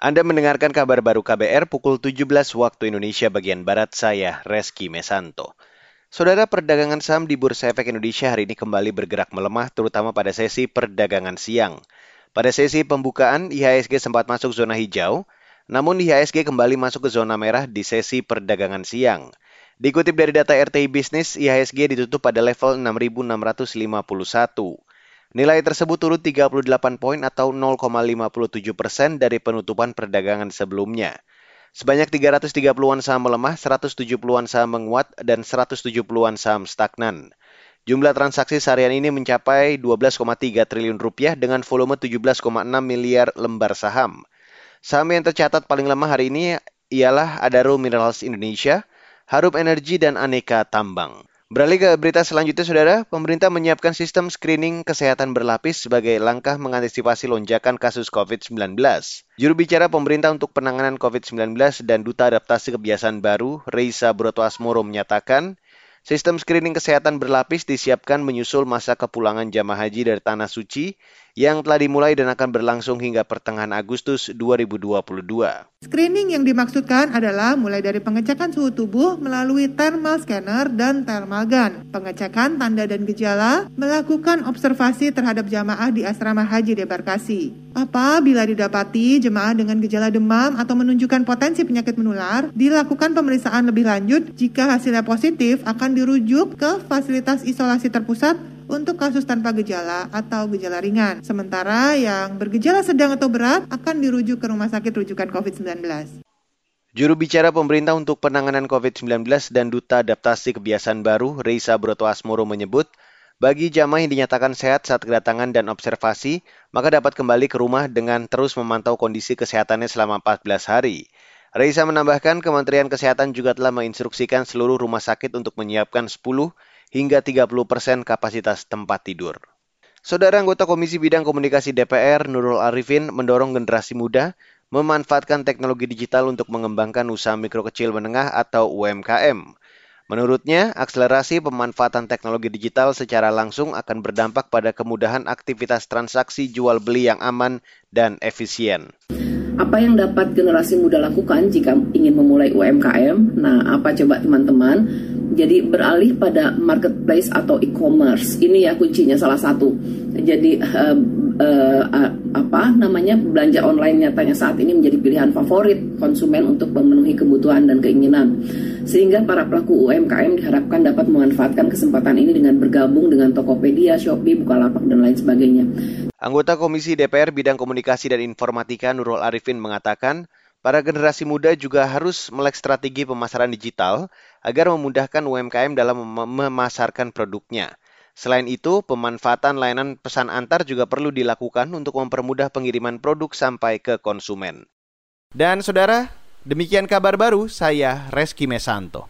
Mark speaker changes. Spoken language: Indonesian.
Speaker 1: Anda mendengarkan kabar baru KBR pukul 17 waktu Indonesia bagian Barat saya, Reski Mesanto. Saudara perdagangan saham di Bursa Efek Indonesia hari ini kembali bergerak melemah terutama pada sesi perdagangan siang. Pada sesi pembukaan, IHSG sempat masuk zona hijau, namun IHSG kembali masuk ke zona merah di sesi perdagangan siang. Dikutip dari data RTI Bisnis, IHSG ditutup pada level 6.651. Nilai tersebut turun 38 poin atau 0,57 persen dari penutupan perdagangan sebelumnya. Sebanyak 330-an saham melemah, 170-an saham menguat, dan 170-an saham stagnan. Jumlah transaksi seharian ini mencapai 12,3 triliun rupiah dengan volume 17,6 miliar lembar saham. Saham yang tercatat paling lemah hari ini ialah Adaro Minerals Indonesia, Harup Energi, dan Aneka Tambang. Beralih ke berita selanjutnya, Saudara. Pemerintah menyiapkan sistem screening kesehatan berlapis sebagai langkah mengantisipasi lonjakan kasus COVID-19. Juru bicara pemerintah untuk penanganan COVID-19 dan Duta Adaptasi Kebiasaan Baru, Reisa Brotoasmoro menyatakan, sistem screening kesehatan berlapis disiapkan menyusul masa kepulangan jamaah haji dari Tanah Suci yang telah dimulai dan akan berlangsung hingga pertengahan Agustus 2022.
Speaker 2: Screening yang dimaksudkan adalah mulai dari pengecekan suhu tubuh melalui thermal scanner dan thermal gun, pengecekan tanda dan gejala, melakukan observasi terhadap jamaah di asrama haji debarkasi. Apabila didapati jemaah dengan gejala demam atau menunjukkan potensi penyakit menular, dilakukan pemeriksaan lebih lanjut. Jika hasilnya positif, akan dirujuk ke fasilitas isolasi terpusat untuk kasus tanpa gejala atau gejala ringan. Sementara yang bergejala sedang atau berat akan dirujuk ke rumah sakit rujukan COVID-19.
Speaker 1: Juru bicara pemerintah untuk penanganan COVID-19 dan Duta Adaptasi Kebiasaan Baru, Reisa Broto Asmoro menyebut, bagi jamaah yang dinyatakan sehat saat kedatangan dan observasi, maka dapat kembali ke rumah dengan terus memantau kondisi kesehatannya selama 14 hari. Reisa menambahkan Kementerian Kesehatan juga telah menginstruksikan seluruh rumah sakit untuk menyiapkan 10 hingga 30 persen kapasitas tempat tidur. Saudara anggota Komisi Bidang Komunikasi DPR, Nurul Arifin, mendorong generasi muda memanfaatkan teknologi digital untuk mengembangkan usaha mikro kecil menengah atau UMKM. Menurutnya, akselerasi pemanfaatan teknologi digital secara langsung akan berdampak pada kemudahan aktivitas transaksi jual beli yang aman dan efisien.
Speaker 3: Apa yang dapat generasi muda lakukan jika ingin memulai UMKM? Nah, apa coba teman-teman? Jadi beralih pada marketplace atau e-commerce. Ini ya kuncinya salah satu. Jadi uh, uh, apa namanya belanja online nyatanya saat ini menjadi pilihan favorit konsumen untuk memenuhi kebutuhan dan keinginan. Sehingga para pelaku UMKM diharapkan dapat memanfaatkan kesempatan ini dengan bergabung dengan Tokopedia, Shopee, Bukalapak dan lain sebagainya.
Speaker 1: Anggota Komisi DPR Bidang Komunikasi dan Informatika Nurul Arifin mengatakan, Para generasi muda juga harus melek strategi pemasaran digital agar memudahkan UMKM dalam mem memasarkan produknya. Selain itu, pemanfaatan layanan pesan antar juga perlu dilakukan untuk mempermudah pengiriman produk sampai ke konsumen. Dan saudara, demikian kabar baru saya Reski Mesanto.